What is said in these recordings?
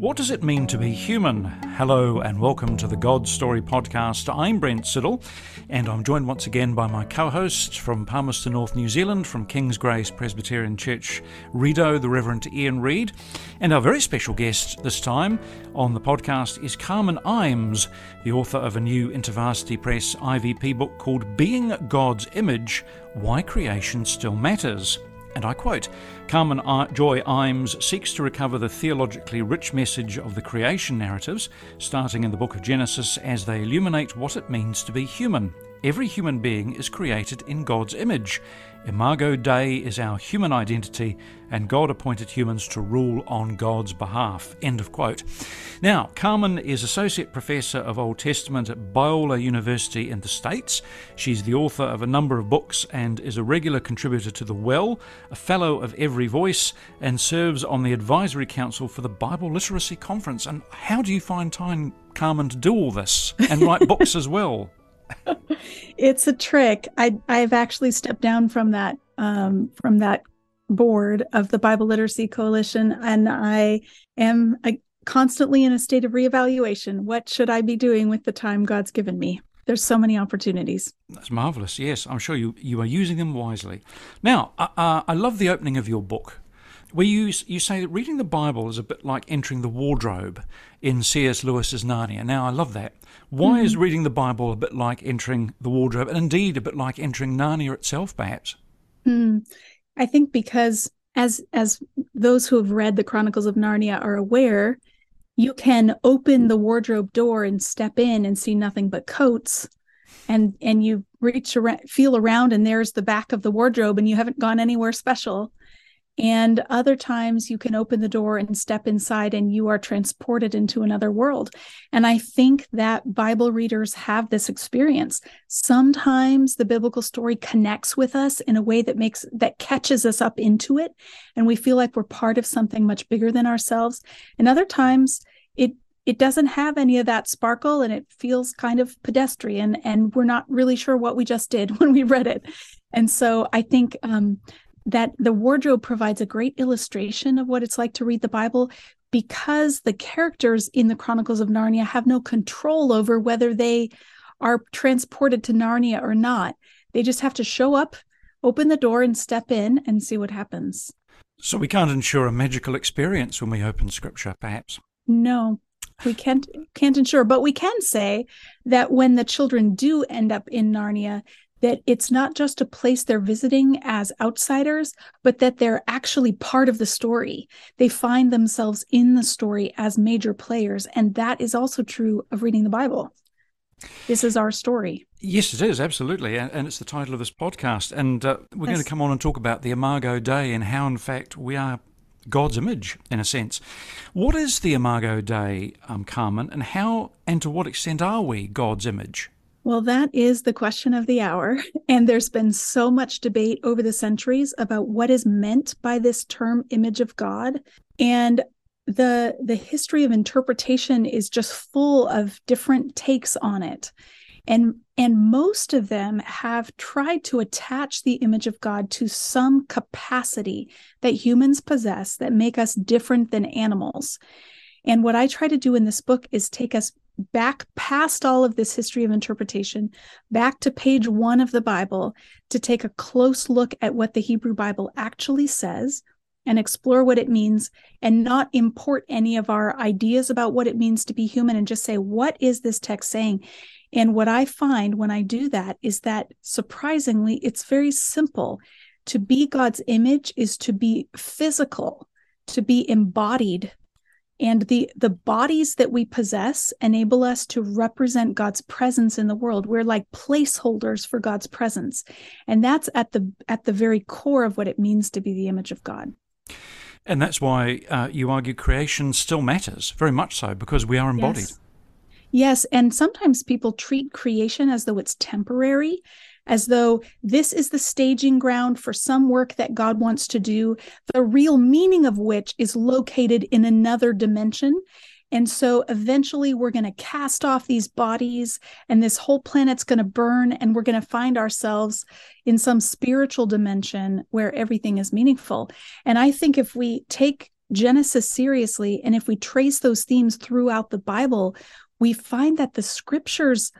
What does it mean to be human? Hello and welcome to the God Story podcast. I'm Brent Siddle and I'm joined once again by my co host from Palmerston North, New Zealand, from King's Grace Presbyterian Church, Rideau, the Reverend Ian Reid. And our very special guest this time on the podcast is Carmen Imes, the author of a new InterVarsity Press IVP book called Being God's Image Why Creation Still Matters. And I quote Carmen Joy Imes seeks to recover the theologically rich message of the creation narratives, starting in the book of Genesis, as they illuminate what it means to be human. Every human being is created in God's image. Imago Dei is our human identity, and God appointed humans to rule on God's behalf. End of quote. Now, Carmen is Associate Professor of Old Testament at Biola University in the States. She's the author of a number of books and is a regular contributor to The Well, a Fellow of Every Voice, and serves on the Advisory Council for the Bible Literacy Conference. And how do you find time, Carmen, to do all this and write books as well? It's a trick. I I've actually stepped down from that um, from that board of the Bible Literacy Coalition, and I am constantly in a state of reevaluation. What should I be doing with the time God's given me? There's so many opportunities. That's marvelous. Yes, I'm sure you you are using them wisely. Now, uh, I love the opening of your book where you you say that reading the Bible is a bit like entering the wardrobe in C.S. Lewis's Narnia. Now, I love that. Why mm. is reading the Bible a bit like entering the wardrobe, and indeed a bit like entering Narnia itself, perhaps? Mm. I think because as as those who have read the Chronicles of Narnia are aware, you can open the wardrobe door and step in and see nothing but coats and and you reach around feel around and there's the back of the wardrobe and you haven't gone anywhere special and other times you can open the door and step inside and you are transported into another world. And I think that Bible readers have this experience. Sometimes the biblical story connects with us in a way that makes that catches us up into it and we feel like we're part of something much bigger than ourselves. And other times it it doesn't have any of that sparkle and it feels kind of pedestrian and we're not really sure what we just did when we read it and so i think um, that the wardrobe provides a great illustration of what it's like to read the Bible because the characters in the Chronicles of Narnia have no control over whether they are transported to Narnia or not. They just have to show up, open the door, and step in and see what happens. So we can't ensure a magical experience when we open scripture, perhaps. No, we can't can't ensure, but we can say that when the children do end up in Narnia, that it's not just a place they're visiting as outsiders, but that they're actually part of the story. They find themselves in the story as major players. And that is also true of reading the Bible. This is our story. Yes, it is, absolutely. And, it's the title of this podcast. And uh, we're yes. going to come on and talk about the Imago Dei and how, in fact, we are God's image, in a sense. What is the Imago Dei, um, Carmen, and how and to what extent are we God's image? Well, that is the question of the hour. And there's been so much debate over the centuries about what is meant by this term image of God. And the the history of interpretation is just full of different takes on it. And and most of them have tried to attach the image of God to some capacity that humans possess that make us different than animals. And what I try to do in this book is take us back past all of this history of interpretation, back to page one of the Bible to take a close look at what the Hebrew Bible actually says and explore what it means and not import any of our ideas about what it means to be human and just say, what is this text saying? And what I find when I do that is that surprisingly, it's very simple. To be God's image is to be physical, to be embodied and the the bodies that we possess enable us to represent god's presence in the world. We're like placeholders for god's presence. And that's at the at the very core of what it means to be the image of god. And that's why uh, you argue creation still matters very much so because we are embodied. Yes. yes. And sometimes people treat creation as though it's temporary as though this is the staging ground for some work that God wants to do, the real meaning of which is located in another dimension. And so eventually we're going to cast off these bodies and this whole planet's going to burn and we're going to find ourselves in some spiritual dimension where everything is meaningful. And I think if we take Genesis seriously, and if we trace those themes throughout the Bible, we find that the scriptures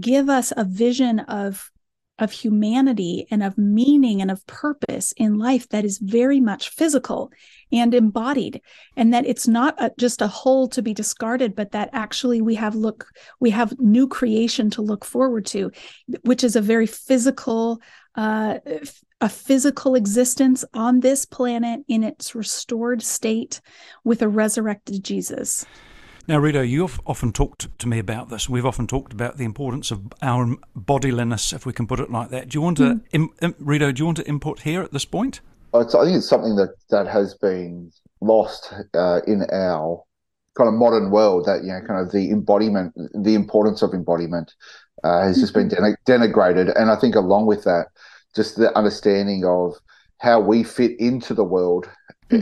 give us a vision of of humanity and of meaning and of purpose in life that is very much physical and embodied and that it's not a, just a whole to be discarded but that actually we have look we have new creation to look forward to which is a very physical uh, a physical existence on this planet in its restored state with a resurrected Jesus. Now, Rito, you've often talked to me about this. We've often talked about the importance of our bodiliness, if we can put it like that. Do you want to, mm. Im, Rito, do you want to input here at this point? I think it's something that, that has been lost uh, in our kind of modern world. That you know, kind of the embodiment, the importance of embodiment, uh, has just been mm-hmm. denigrated. And I think along with that, just the understanding of how we fit into the world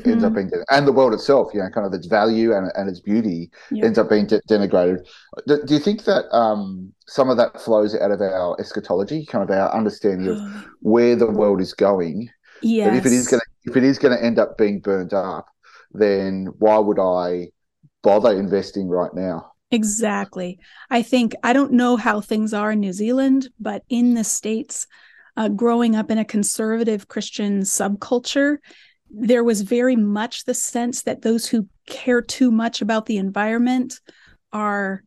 mm-hmm. ends up mm-hmm. being and the world itself you know kind of its value and, and its beauty yeah. ends up being de- denigrated do, do, you think that um, some of that flows out of our eschatology kind of our understanding of where the world is going Yeah. if it is going to if it is going to end up being burned up then why would i bother investing right now Exactly. I think I don't know how things are in New Zealand, but in the States, uh, growing up in a conservative Christian subculture, there was very much the sense that those who care too much about the environment are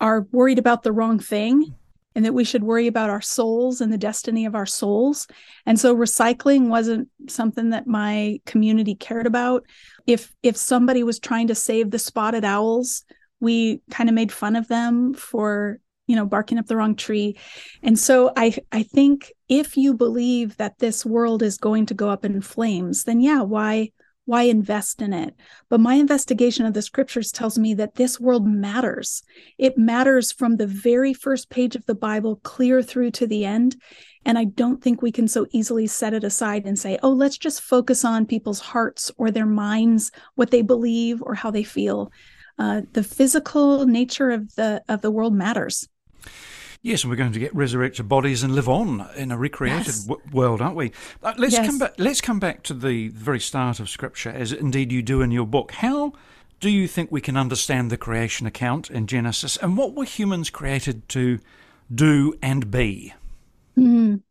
are worried about the wrong thing and that we should worry about our souls and the destiny of our souls. And so recycling wasn't something that my community cared about. If if somebody was trying to save the spotted owls, we kind of made fun of them for you know barking up the wrong tree. And so i i think if you believe that this world is going to go up in flames then yeah why why invest in it? But my investigation of the scriptures tells me that this world matters. It matters from the very first page of the bible clear through to the end. And i don't think we can so easily set it aside and say oh let's just focus on people's hearts or their minds what they believe or how they feel. Uh, the physical nature of the of the world matters Yes, and we're going to get resurrected bodies and live on in a recreated yes. w- world, aren't we? Uh, let's yes. come back. Let's come back to the very start of Scripture, as indeed you do in your book. How do you think we can understand the creation account in Genesis, and what were humans created to do and be? Mm.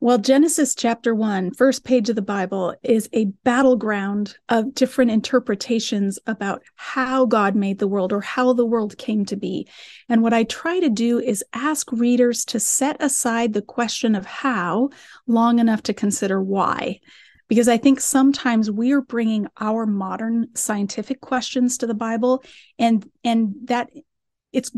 Well, Genesis chapter one, first page of the Bible, is a battleground of different interpretations about how God made the world or how the world came to be. And what I try to do is ask readers to set aside the question of how long enough to consider why. Because I think sometimes we are bringing our modern scientific questions to the Bible, and and that it's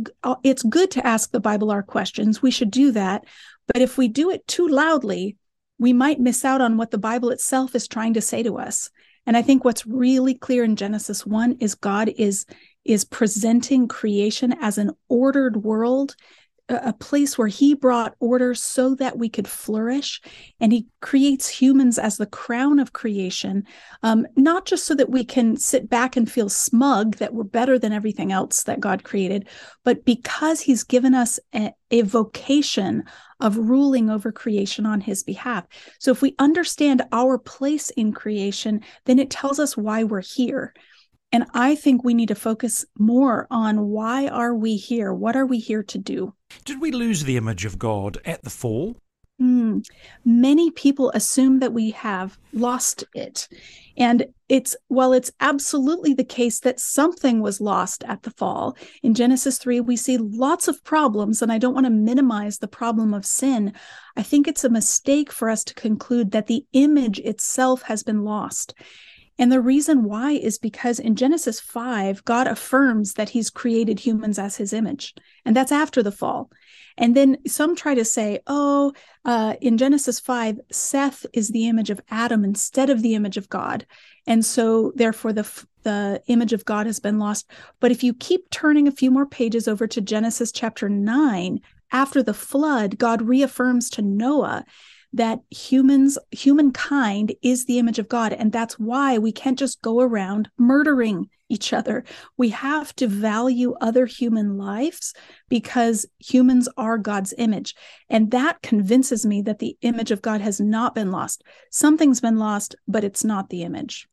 it's good to ask the bible our questions we should do that but if we do it too loudly, we might miss out on what the Bible itself is trying to say to us. And I think what's really clear in Genesis 1 is God is is presenting creation as an ordered world a place where he brought order so that we could flourish and he creates humans as the crown of creation um, not just so that we can sit back and feel smug that we're better than everything else that god created but because he's given us a, a vocation of ruling over creation on his behalf. So if we understand our place in creation then it tells us why we're here and i think we need to focus more on why are we here what are we here to do did we lose the image of God at the fall? Mm. Many people assume that we have lost it. And it's, well, it's absolutely the case that something was lost at the fall, in Genesis 3, we see lots of problems, and I don't want to minimize the problem of sin. I think it's a mistake for us to conclude that the image itself has been lost. And the reason why is because in Genesis 5, God affirms that he's created humans as his image. And that's after the fall. And then some try to say, oh, uh, in Genesis 5, Seth is the image of Adam instead of the image of God. And so, therefore, the, the image of God has been lost. But if you keep turning a few more pages over to Genesis chapter 9, after the flood, God reaffirms to Noah that humans humankind is the image of god. And that's why we can't just go around murdering each other. We have to value other human lives because humans are god's image. And that convinces me that the image of god has not been lost. Something's been lost but it's not the image.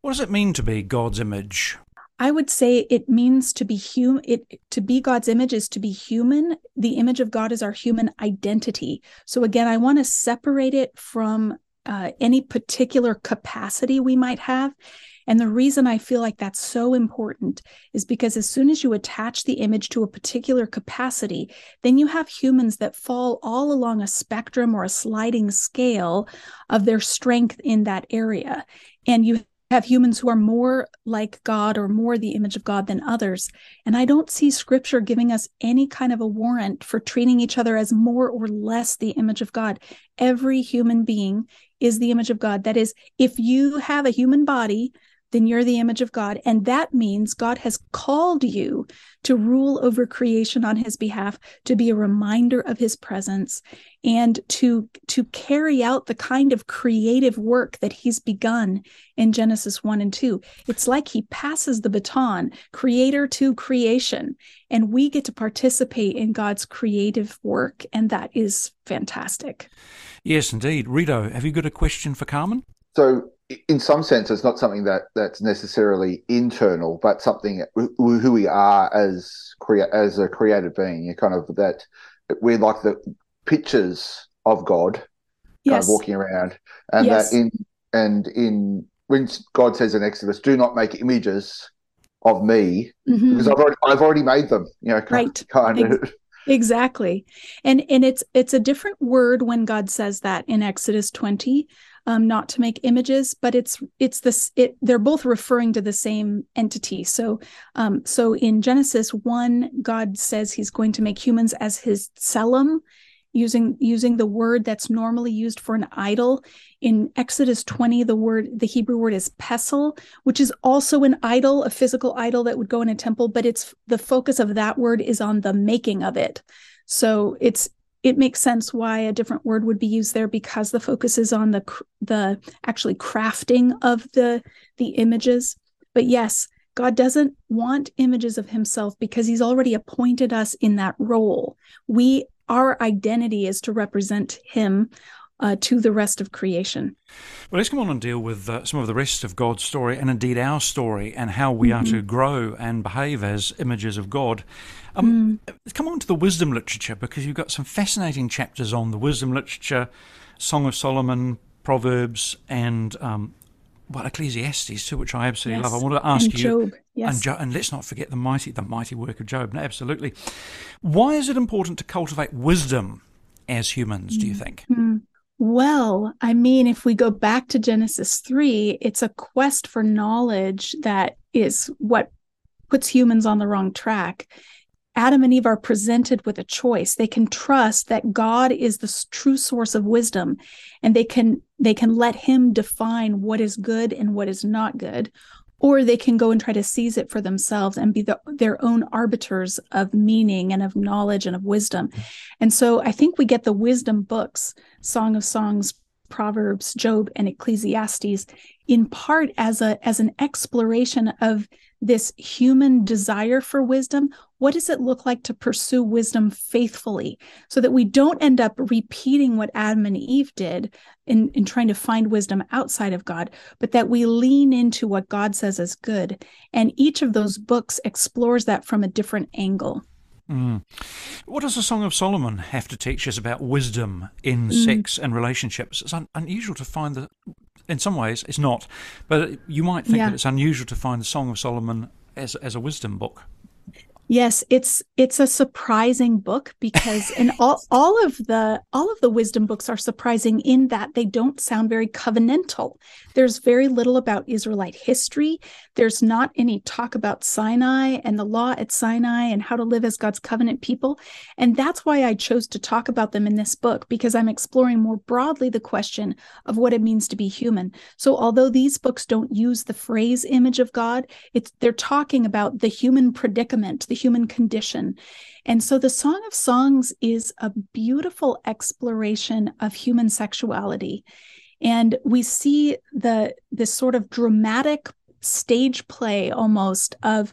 What does it mean to be God's image? I would say it means to be human. It to be God's image is to be human. The image of God is our human identity. So again, I want to separate it from uh, any particular capacity we might have. And the reason I feel like that's so important is because as soon as you attach the image to a particular capacity, then you have humans that fall all along a spectrum or a sliding scale of their strength in that area. And you have humans who are more like God or more the image of God than others. And I don't see scripture giving us any kind of a warrant for treating each other as more or less the image of God. Every human being is the image of God. That is, if you have a human body, then you're the image of God. And that means God has called you to rule over creation on his behalf, to be a reminder of his presence, and to, to carry out the kind of creative work that he's begun in Genesis 1 and 2. It's like he passes the baton, creator to creation, and we get to participate in God's creative work. And that is fantastic. Yes, indeed. Rito, have you got a question for Carmen? So in some sense, it's not something that that's necessarily internal, but something who we are as crea- as a created being. You kind of that we're like the pictures of God, yes. kind of walking around, and yes. that in and in when God says in Exodus, "Do not make images of me," mm-hmm. because I've already I've already made them. You know, kind, right? Kind of. Exactly. And and it's it's a different word when God says that in Exodus 20 um, not to make images, but it's it's this it they're both referring to the same entity. So um, so in Genesis one, God says He's going to make humans as His tselem, using using the word that's normally used for an idol. In Exodus twenty, the word the Hebrew word is pesel, which is also an idol, a physical idol that would go in a temple, but it's the focus of that word is on the making of it. So it's it makes sense why a different word would be used there because the focus is on the the actually crafting of the the images. But yes god doesn't want images of himself because he's already appointed us in that role. We our identity is to represent him uh, to the rest of creation. Well, let's come on and deal with uh, some of the rest of God's story and indeed our story and how we mm-hmm. are to grow and behave as images of God. Um, mm. Come on to the wisdom literature because you've got some fascinating chapters on the wisdom literature, Song of Solomon, Proverbs, and um, well, Ecclesiastes too, which I absolutely yes. love. I want to ask and you, Job, yes. and, jo- and let's not forget the mighty, the mighty work of Job. No, absolutely. Why is it important to cultivate wisdom as humans? Do you think? Mm-hmm. Well, I mean, if we go back to Genesis 3, it's a quest for knowledge that is what puts humans on the wrong track. Adam and Eve are presented with a choice. They can trust that God is the true source of wisdom and they can they can let him define what is good and what is not good or they can go and try to seize it for themselves and be the, their own arbiters of meaning and of knowledge and of wisdom. Mm-hmm. And so I think we get the wisdom books, Song of Songs, Proverbs, Job, and Ecclesiastes in part as a as an exploration of this human desire for wisdom what does it look like to pursue wisdom faithfully so that we don't end up repeating what adam and eve did in, in trying to find wisdom outside of god but that we lean into what god says is good and each of those books explores that from a different angle Mm. What does the Song of Solomon have to teach us about wisdom in mm. sex and relationships? It's un- unusual to find the in some ways it's not, but you might think yeah. that it's unusual to find the Song of Solomon as as a wisdom book. Yes, it's it's a surprising book because and all all of the all of the wisdom books are surprising in that they don't sound very covenantal. There's very little about Israelite history. There's not any talk about Sinai and the law at Sinai and how to live as God's covenant people. And that's why I chose to talk about them in this book because I'm exploring more broadly the question of what it means to be human. So although these books don't use the phrase image of God, it's they're talking about the human predicament, the human condition. And so the Song of Songs is a beautiful exploration of human sexuality. And we see the this sort of dramatic stage play almost of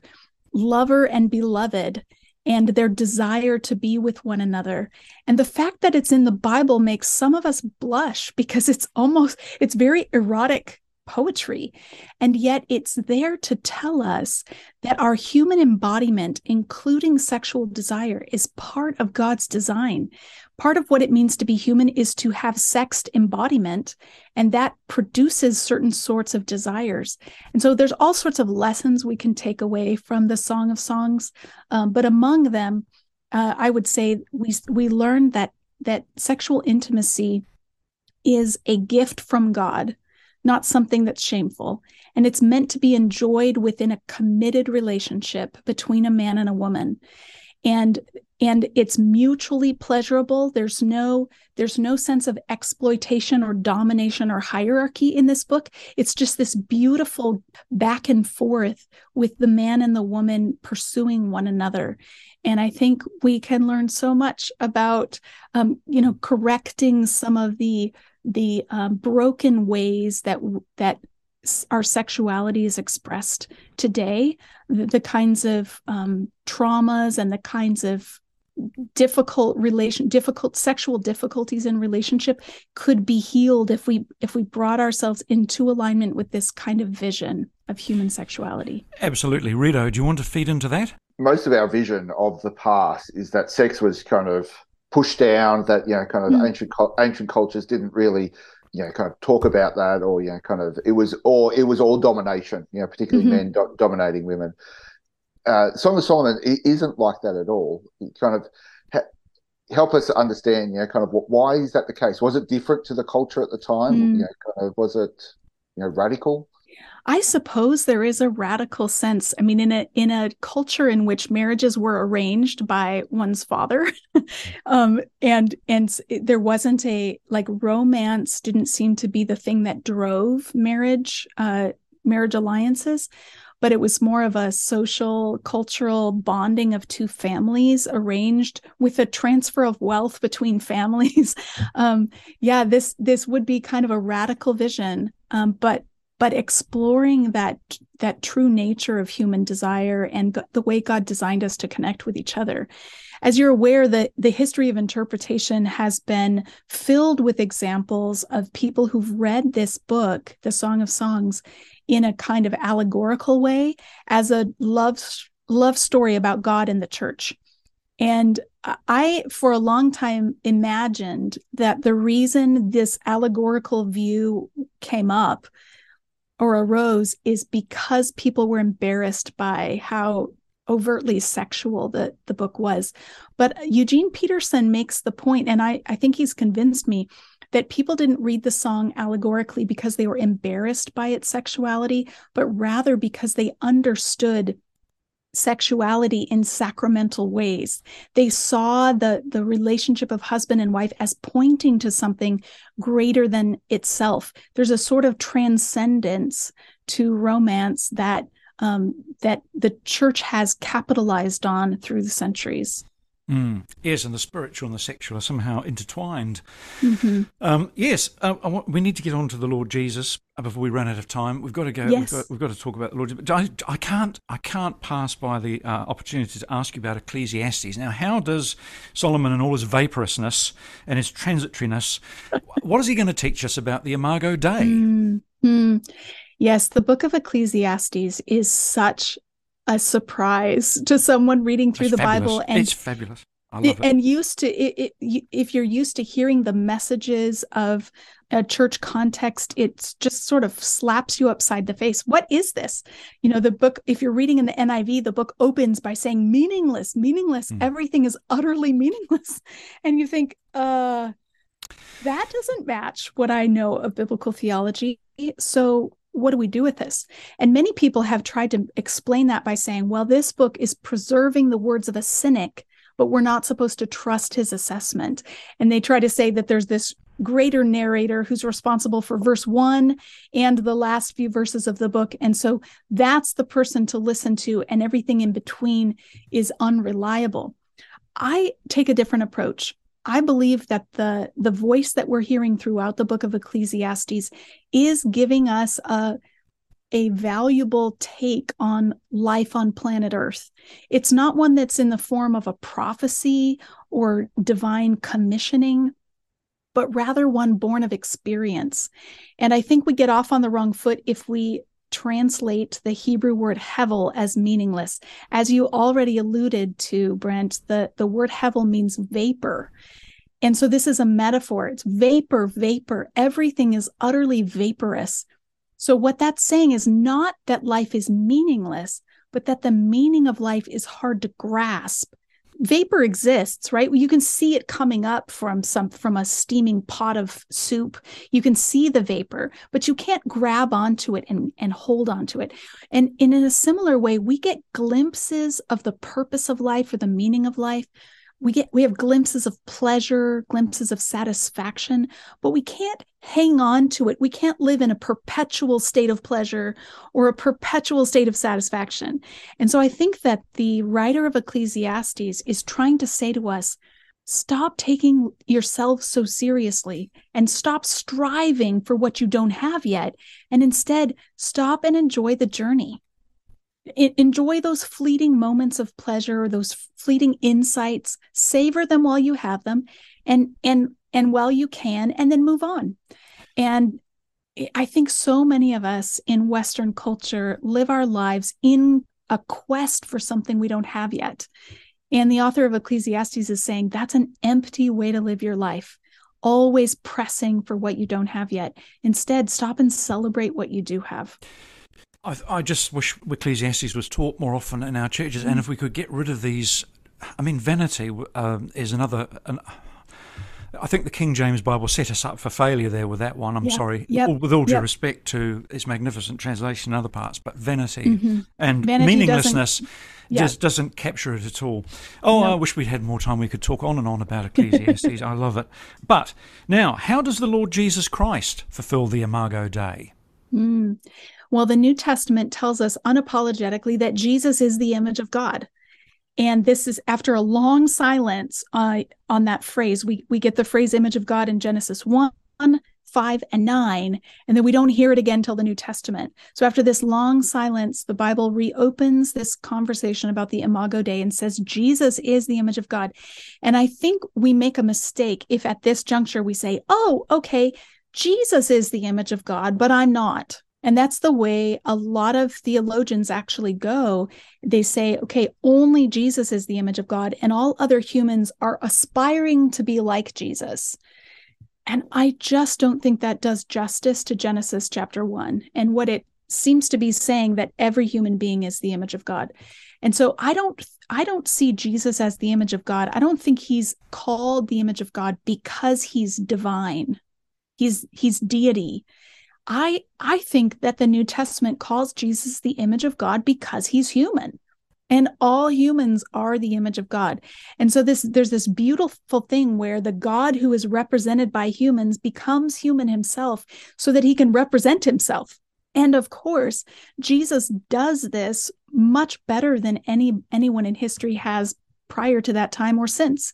lover and beloved and their desire to be with one another. And the fact that it's in the Bible makes some of us blush because it's almost it's very erotic poetry. And yet it's there to tell us that our human embodiment, including sexual desire, is part of God's design. Part of what it means to be human is to have sexed embodiment, and that produces certain sorts of desires. And so there's all sorts of lessons we can take away from the Song of Songs. Um, but among them, uh, I would say we we learn that that sexual intimacy is a gift from God not something that's shameful. And it's meant to be enjoyed within a committed relationship between a man and a woman. And and it's mutually pleasurable there's no there's no sense of exploitation or domination or hierarchy in this book it's just this beautiful back and forth with the man and the woman pursuing one another and i think we can learn so much about um, you know correcting some of the the um, broken ways that that our sexuality is expressed today, the, the kinds of um, traumas and the kinds of difficult relation difficult sexual difficulties in relationship could be healed if we if we brought ourselves into alignment with this kind of vision of human sexuality. Absolutely. Rito do you want to feed into that most of our vision of the past is that sex was kind of pushed down that you know kind of mm. ancient ancient cultures didn't really you know kind of talk about that or you know kind of it was or it was all domination you know particularly mm-hmm. men do- dominating women uh, Song of Solomon isn't like that at all. It kind of ha- help us understand, you know, kind of what, why is that the case? Was it different to the culture at the time? Mm. You know, kind of, was it, you know, radical? I suppose there is a radical sense. I mean, in a in a culture in which marriages were arranged by one's father, um, and and there wasn't a like romance didn't seem to be the thing that drove marriage uh, marriage alliances, but it was more of a social cultural bonding of two families arranged with a transfer of wealth between families. um, yeah, this this would be kind of a radical vision, um, but but exploring that that true nature of human desire and the way God designed us to connect with each other. As you're aware, the, the history of interpretation has been filled with examples of people who've read this book, the Song of Songs, in a kind of allegorical way as a love love story about God and the church. And I, for a long time, imagined that the reason this allegorical view came up or arose is because people were embarrassed by how overtly sexual the, the book was. But Eugene Peterson makes the point, and I, I think he's convinced me that people didn't read the song allegorically because they were embarrassed by its sexuality, but rather because they understood sexuality in sacramental ways. They saw the, the relationship of husband and wife as pointing to something greater than itself. There's a sort of transcendence to romance that um, that the church has capitalized on through the centuries. Mm. Yes, and the spiritual and the sexual are somehow intertwined. Mm-hmm. Um, yes, uh, want, we need to get on to the Lord Jesus before we run out of time. We've got to go. Yes. We've, got, we've got to talk about the Lord. Jesus. I, I can't. I can't pass by the uh, opportunity to ask you about Ecclesiastes. Now, how does Solomon and all his vaporousness and his transitoriness? what is he going to teach us about the Imago Dei? Mm-hmm. Yes, the book of Ecclesiastes is such a surprise to someone reading through it's the fabulous. Bible and it's fabulous. I love it. And used to it, it, if you're used to hearing the messages of a church context, it just sort of slaps you upside the face. What is this? You know, the book, if you're reading in the NIV, the book opens by saying meaningless, meaningless. Mm. Everything is utterly meaningless. And you think, uh, that doesn't match what I know of biblical theology. So what do we do with this? And many people have tried to explain that by saying, well, this book is preserving the words of a cynic, but we're not supposed to trust his assessment. And they try to say that there's this greater narrator who's responsible for verse one and the last few verses of the book. And so that's the person to listen to, and everything in between is unreliable. I take a different approach. I believe that the the voice that we're hearing throughout the book of Ecclesiastes is giving us a a valuable take on life on planet Earth. It's not one that's in the form of a prophecy or divine commissioning. but rather one born of experience. And I think we get off on the wrong foot if we translate the Hebrew word hevel as meaningless. As you already alluded to, Brent, the, the word hevel means vapor. And so this is a metaphor. It's vapor, vapor. Everything is utterly vaporous. So what that's saying is not that life is meaningless, but that the meaning of life is hard to grasp vapor exists right? You can see it coming up from some from a steaming pot of soup. You can see the vapor but you can't grab onto it and, and hold onto it. And, and in a similar way we get glimpses of the purpose of life or the meaning of life we get we have glimpses of pleasure glimpses of satisfaction but we can't hang on to it. We can't live in a perpetual state of pleasure or a perpetual state of satisfaction. And so i think that the writer of ecclesiastes is trying to say to us stop taking yourself so seriously and stop striving for what you don't have yet and instead stop and enjoy the journey enjoy those fleeting moments of pleasure those fleeting insights savor them while you have them and and and while you can and then move on. And i think so many of us in western culture live our lives in a quest for something we don't have yet. And the author of ecclesiastes is saying that's an empty way to live your life always pressing for what you don't have yet. Instead stop and celebrate what you do have I, I just wish Ecclesiastes was taught more often in our churches, mm. and if we could get rid of these. I mean, vanity um, is another. An, I think the King James Bible set us up for failure there with that one. I'm yep. sorry, yep. all, with all due yep. respect to its magnificent translation in other parts, but vanity mm-hmm. and vanity meaninglessness doesn't, just doesn't capture it at all. Oh, no. I wish we'd had more time. We could talk on and on about Ecclesiastes. I love it. But now, how does the Lord Jesus Christ fulfill the Imago Dei? Mm. Well, the New Testament tells us unapologetically that Jesus is the image of God. And this is after a long silence uh, on that phrase. We, we get the phrase image of God in Genesis 1, 5, and 9, and then we don't hear it again till the New Testament. So after this long silence, the Bible reopens this conversation about the Imago Dei and says Jesus is the image of God. And I think we make a mistake if at this juncture we say, oh, okay, Jesus is the image of God, but I'm not. And that's the way a lot of theologians actually go. They say, okay, only Jesus is the image of God, and all other humans are aspiring to be like Jesus. And I just don't think that does justice to Genesis chapter one and what it seems to be saying that every human being is the image of God. And so I don't I don't see Jesus as the image of God. I don't think he's called the image of God because he's divine. He's he's deity. I I think that the New Testament calls Jesus the image of God because he's human. And all humans are the image of God. And so this there's this beautiful thing where the God who is represented by humans becomes human himself so that he can represent himself. And of course, Jesus does this much better than any anyone in history has prior to that time or since.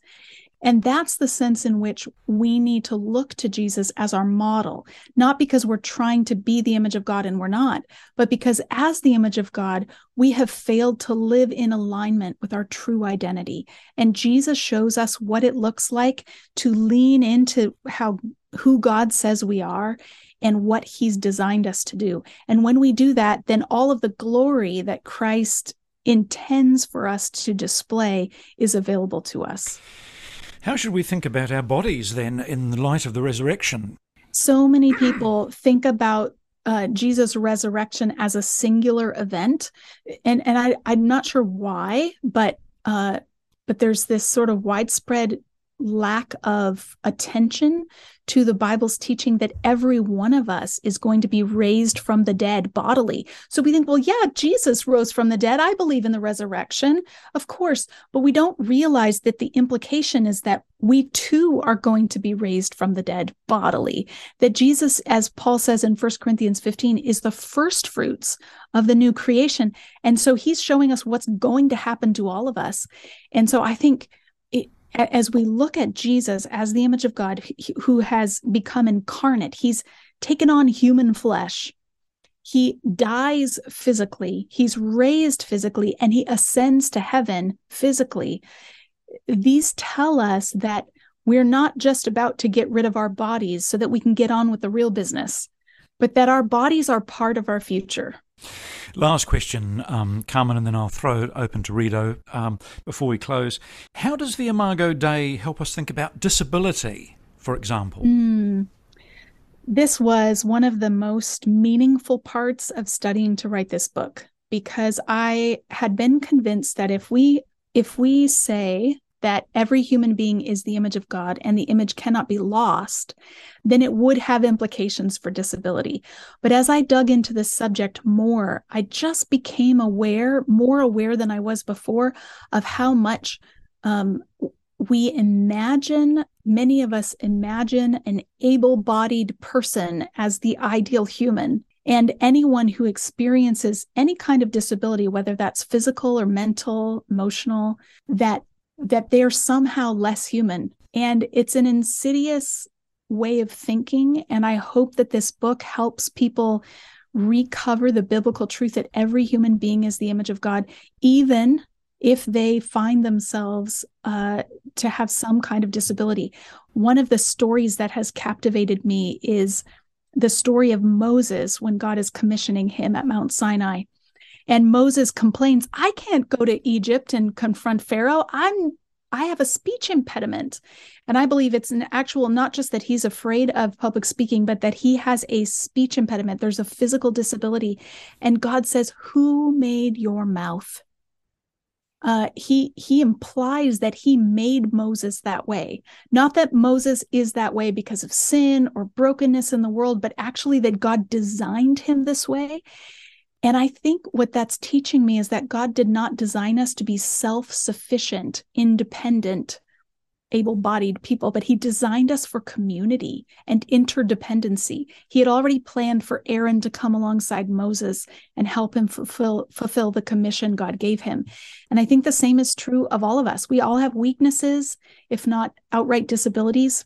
And that's the sense in which we need to look to Jesus as our model, not because we're trying to be the image of God and we're not, but because as the image of God, we have failed to live in alignment with our true identity. And Jesus shows us what it looks like to lean into how who God says we are and what he's designed us to do. And when we do that, then all of the glory that Christ intends for us to display is available to us. How should we think about our bodies then in the light of the resurrection? So many people think about uh, Jesus' resurrection as a singular event, and and I I'm not sure why, but uh, but there's this sort of widespread lack of attention to the Bible's teaching that every one of us is going to be raised from the dead bodily. So we think, well, yeah, Jesus rose from the dead. I believe in the resurrection, of course, but we don't realize that the implication is that we too are going to be raised from the dead bodily. That Jesus, as Paul says in 1 Corinthians 15, is the first fruits of the new creation. And so he's showing us what's going to happen to all of us. And so I think as we look at Jesus as the image of God who has become incarnate, he's taken on human flesh. He dies physically, he's raised physically, and he ascends to heaven physically. These tell us that we're not just about to get rid of our bodies so that we can get on with the real business, but that our bodies are part of our future. Last question, um, Carmen, and then I'll throw it open to Rito um, before we close. How does the Imago Dei help us think about disability, for example? Mm. This was one of the most meaningful parts of studying to write this book because I had been convinced that if we if we say that every human being is the image of God and the image cannot be lost, then it would have implications for disability. But as I dug into this subject more, I just became aware, more aware than I was before, of how much um, we imagine, many of us imagine an able bodied person as the ideal human. And anyone who experiences any kind of disability, whether that's physical or mental, emotional, that that they're somehow less human. And it's an insidious way of thinking. And I hope that this book helps people recover the biblical truth that every human being is the image of God, even if they find themselves uh, to have some kind of disability. One of the stories that has captivated me is the story of Moses when God is commissioning him at Mount Sinai. And Moses complains, I can't go to Egypt and confront Pharaoh. I'm I have a speech impediment. And I believe it's an actual, not just that he's afraid of public speaking, but that he has a speech impediment. There's a physical disability. And God says, Who made your mouth? uh, he he implies that he made Moses that way. Not that Moses is that way because of sin or brokenness in the world, but actually that God designed him this way. And I think what that's teaching me is that God did not design us to be self sufficient, independent able bodied people, but he designed us for community and interdependency. He had already planned for Aaron to come alongside Moses and help him fulfill, fulfill the commission God gave him. And I think the same is true of all of us. We all have weaknesses, if not outright disabilities.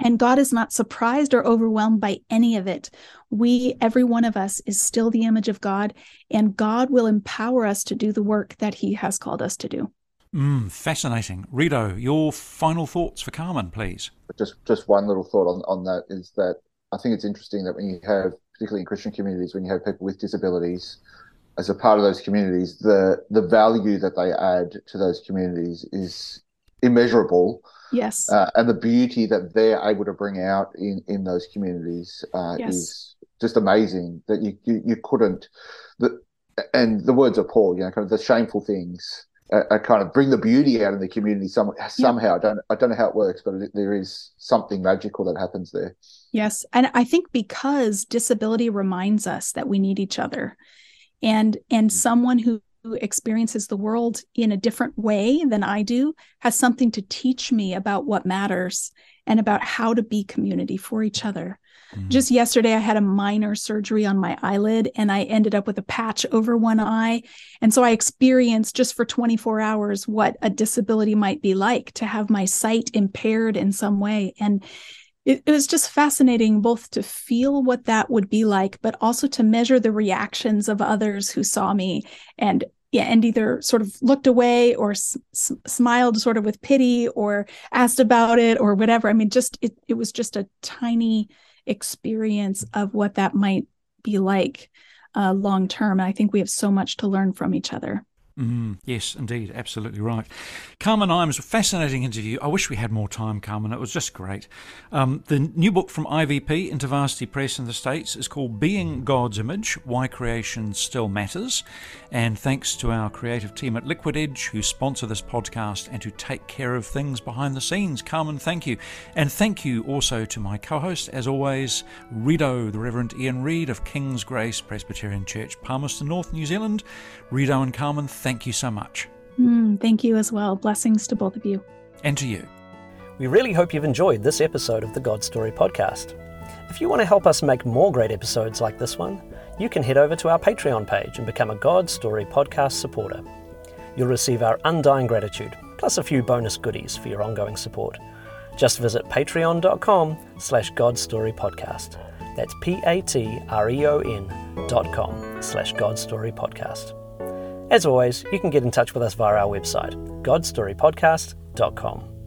And God is not surprised or overwhelmed by any of it. We, every one of us, is still the image of God, and God will empower us to do the work that He has called us to do. Mm, fascinating. Rito, your final thoughts for Carmen, please. Just just one little thought on, on that is that I think it's interesting that when you have, particularly in Christian communities, when you have people with disabilities as a part of those communities, the the value that they add to those communities is immeasurable. Yes. Uh, and the beauty that they're able to bring out in, in those communities uh, yes. is just amazing that you, you, you couldn't. The, and the words of Paul, you know, kind of the shameful things uh, kind of bring the beauty out in the community some, somehow. Yeah. I don't I don't know how it works, but there is something magical that happens there. Yes, and I think because disability reminds us that we need each other, and and mm. someone who experiences the world in a different way than I do has something to teach me about what matters and about how to be community for each other. Mm-hmm. Just yesterday, I had a minor surgery on my eyelid and I ended up with a patch over one eye. And so I experienced just for 24 hours what a disability might be like to have my sight impaired in some way. And it, it was just fascinating both to feel what that would be like, but also to measure the reactions of others who saw me and yeah, and either sort of looked away or s- smiled sort of with pity or asked about it or whatever. I mean, just it, it was just a tiny experience of what that might be like uh, long term. And I think we have so much to learn from each other. Mm, yes, indeed, absolutely right. Carmen Imes, a fascinating interview. I wish we had more time, Carmen. It was just great. Um, the new book from IVP, InterVarsity Press in the States, is called Being God's Image Why Creation Still Matters. And thanks to our creative team at Liquid Edge, who sponsor this podcast and who take care of things behind the scenes. Carmen, thank you. And thank you also to my co host, as always, Rido, the Reverend Ian Reid of King's Grace Presbyterian Church, Palmerston North, New Zealand. Rido and Carmen, thank you so much. Mm, thank you as well. Blessings to both of you. And to you. We really hope you've enjoyed this episode of the God Story podcast. If you want to help us make more great episodes like this one, you can head over to our Patreon page and become a God Story podcast supporter. You'll receive our undying gratitude, plus a few bonus goodies for your ongoing support. Just visit patreon.com slash godstorypodcast. That's P-A-T-R-E-O-N dot com slash godstorypodcast. As always, you can get in touch with us via our website, godstorypodcast.com.